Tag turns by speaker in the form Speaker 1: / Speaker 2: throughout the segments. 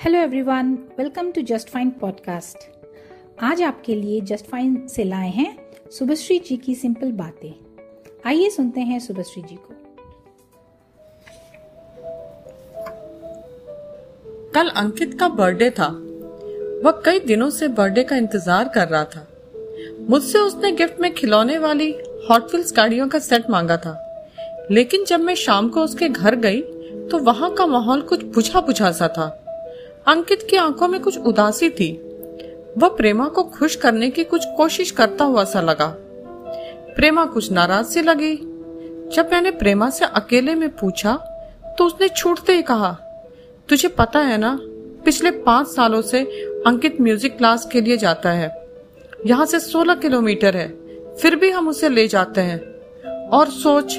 Speaker 1: Hello everyone welcome to just fine podcast आज आपके लिए जस्ट फाइन से लाए हैं सुभश्री जी की सिंपल बातें। आइए सुनते हैं सुभश्री जी को।
Speaker 2: कल अंकित का बर्थडे था। वह कई दिनों से बर्थडे का इंतज़ार कर रहा था। मुझसे उसने गिफ्ट में खिलौने वाली हॉट व्हील्स गाड़ियों का सेट मांगा था। लेकिन जब मैं शाम को उसके घर गई तो वहाँ का माहौल कुछ बुझा बुझा सा था। अंकित की आँखों में कुछ उदासी थी। वह प्रेमा को खुश करने की कुछ कोशिश करता हुआ सा लगा। प्रेमा कुछ नाराज़ सी लगी। जब मैंने प्रेमा से अकेले में पूछा तो उसने छूटते ही कहा, तुझे पता है ना, पिछले पाँच सालों से अंकित म्यूज़िक क्लास के लिए जाता है। यहाँ से सोलह किलोमीटर है, फिर भी हम उसे ले जाते हैं। और सोच,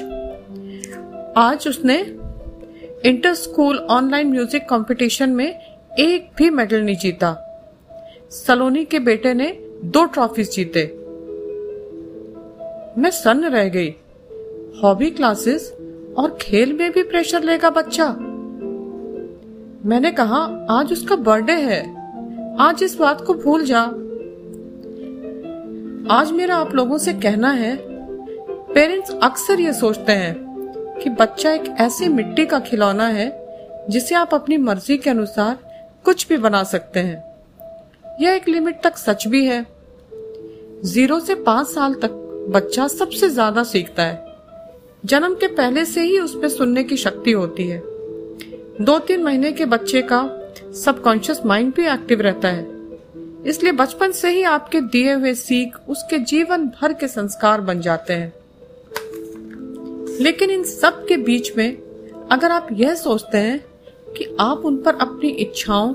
Speaker 2: आज उसने inter school online music competition में एक भी मेडल नहीं जीता। सलोनी के बेटे ने दो ट्रॉफी जीते। मैं सन्न रह गई। हॉबी क्लासेस और खेल में भी प्रेशर लेगा बच्चा। मैंने कहा, आज उसका बर्थडे है। आज इस बात को भूल जा। आज मेरा आप लोगों से कहना है, पेरेंट्स अक्सर ये सोचते हैं कि बच्चा एक ऐसी मिट्टी का खिलौना है जिसे आप अपनी मर्ज़ी के अनुसार कुछ भी बना सकते हैं। यह एक लिमिट तक सच भी है। ज़ीरो से पाँच साल तक बच्चा सबसे ज़्यादा सीखता है। जन्म के पहले से ही उसमें सुनने की शक्ति होती है। दो तीन महीने के बच्चे का सबकॉन्शियस माइंड भी एक्टिव रहता है। इसलिए बचपन से ही आपके दिए हुए सीख उसके जीवन भर के संस्कार बन जाते हैं। लेकिन इन सब के बीच में अगर आप यह सोचते हैं कि आप उन पर अपनी इच्छाओं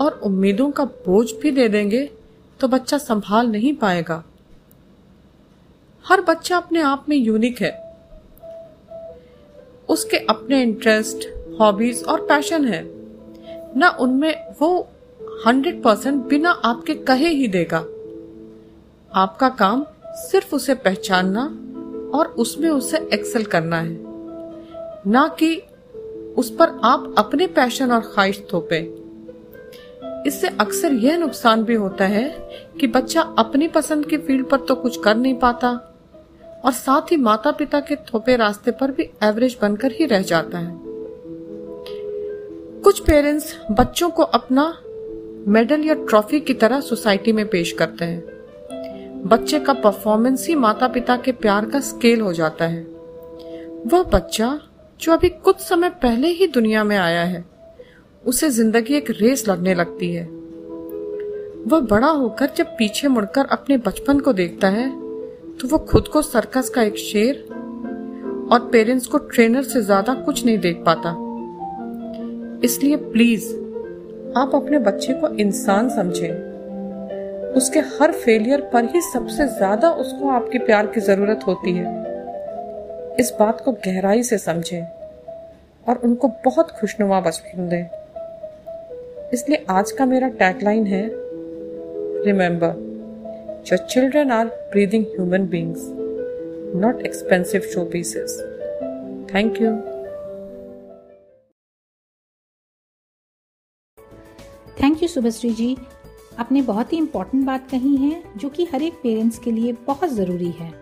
Speaker 2: और उम्मीदों का बोझ भी दे देंगे तो बच्चा संभाल नहीं पाएगा। हर बच्चा अपने आप में यूनिक है। उसके अपने इंटरेस्ट हॉबीज और पैशन है। न उनमें वो हंड्रेड परसेंट बिना आपके कहे ही देगा। आपका काम सिर्फ़ उसे पहचानना और उसमें उसे एक्सेल करना है। ना कि उस पर आप अपने पैशन और ख्वाहिश थोपे। इससे अक्सर यह नुकसान भी होता है कि बच्चा अपनी पसंद की फ़ील्ड पर तो कुछ कर नहीं पाता और साथ ही माता पिता के थोपे रास्ते पर भी एवरेज बनकर ही रह जाता है। कुछ पेरेंट्स बच्चों को अपना मेडल या ट्रॉफी की तरह सोसाइटी में पेश करते हैं। बच्चे का परफॉर्मेंस ही माता पिता के प्यार का स्केल हो जाता है। वह बच्चा जो अभी कुछ समय पहले ही दुनिया में आया है, उसे ज़िंदगी एक रेस लगने लगती है। वह बड़ा होकर जब पीछे मुड़कर अपने बचपन को देखता है तो वो खुद को सर्कस का एक शेर और पेरेंट्स को ट्रेनर से ज़्यादा कुछ नहीं देख पाता। इसलिए प्लीज़, आप अपने बच्चे को इंसान समझें। उसके हर फेलियर पर ही सबसे ज़्यादा उसको आपके प्यार की ज़रूरत होती है। इस बात को गहराई से समझें और उनको बहुत खुशनुमा बचपन दें। इसलिए आज का मेरा टैगलाइन है रिमेंबर जो children are breathing human beings not expensive show pieces thank you
Speaker 1: thank you Subhashree ji आपने बहुत ही इम्पोर्टेंट बात कही है, जो कि हर एक पेरेंट्स के लिए बहुत ज़रूरी है।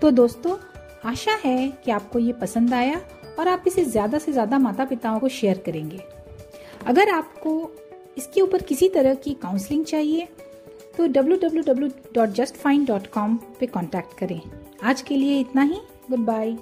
Speaker 1: तो दोस्तों आशा है कि आपको ये पसंद आया और आप इसे ज़्यादा से ज़्यादा माता पिताओं को शेयर करेंगे। अगर आपको इसके ऊपर किसी तरह की काउंसलिंग चाहिए तो www.justfind.com पे कांटेक्ट करें। आज के लिए इतना ही। Good bye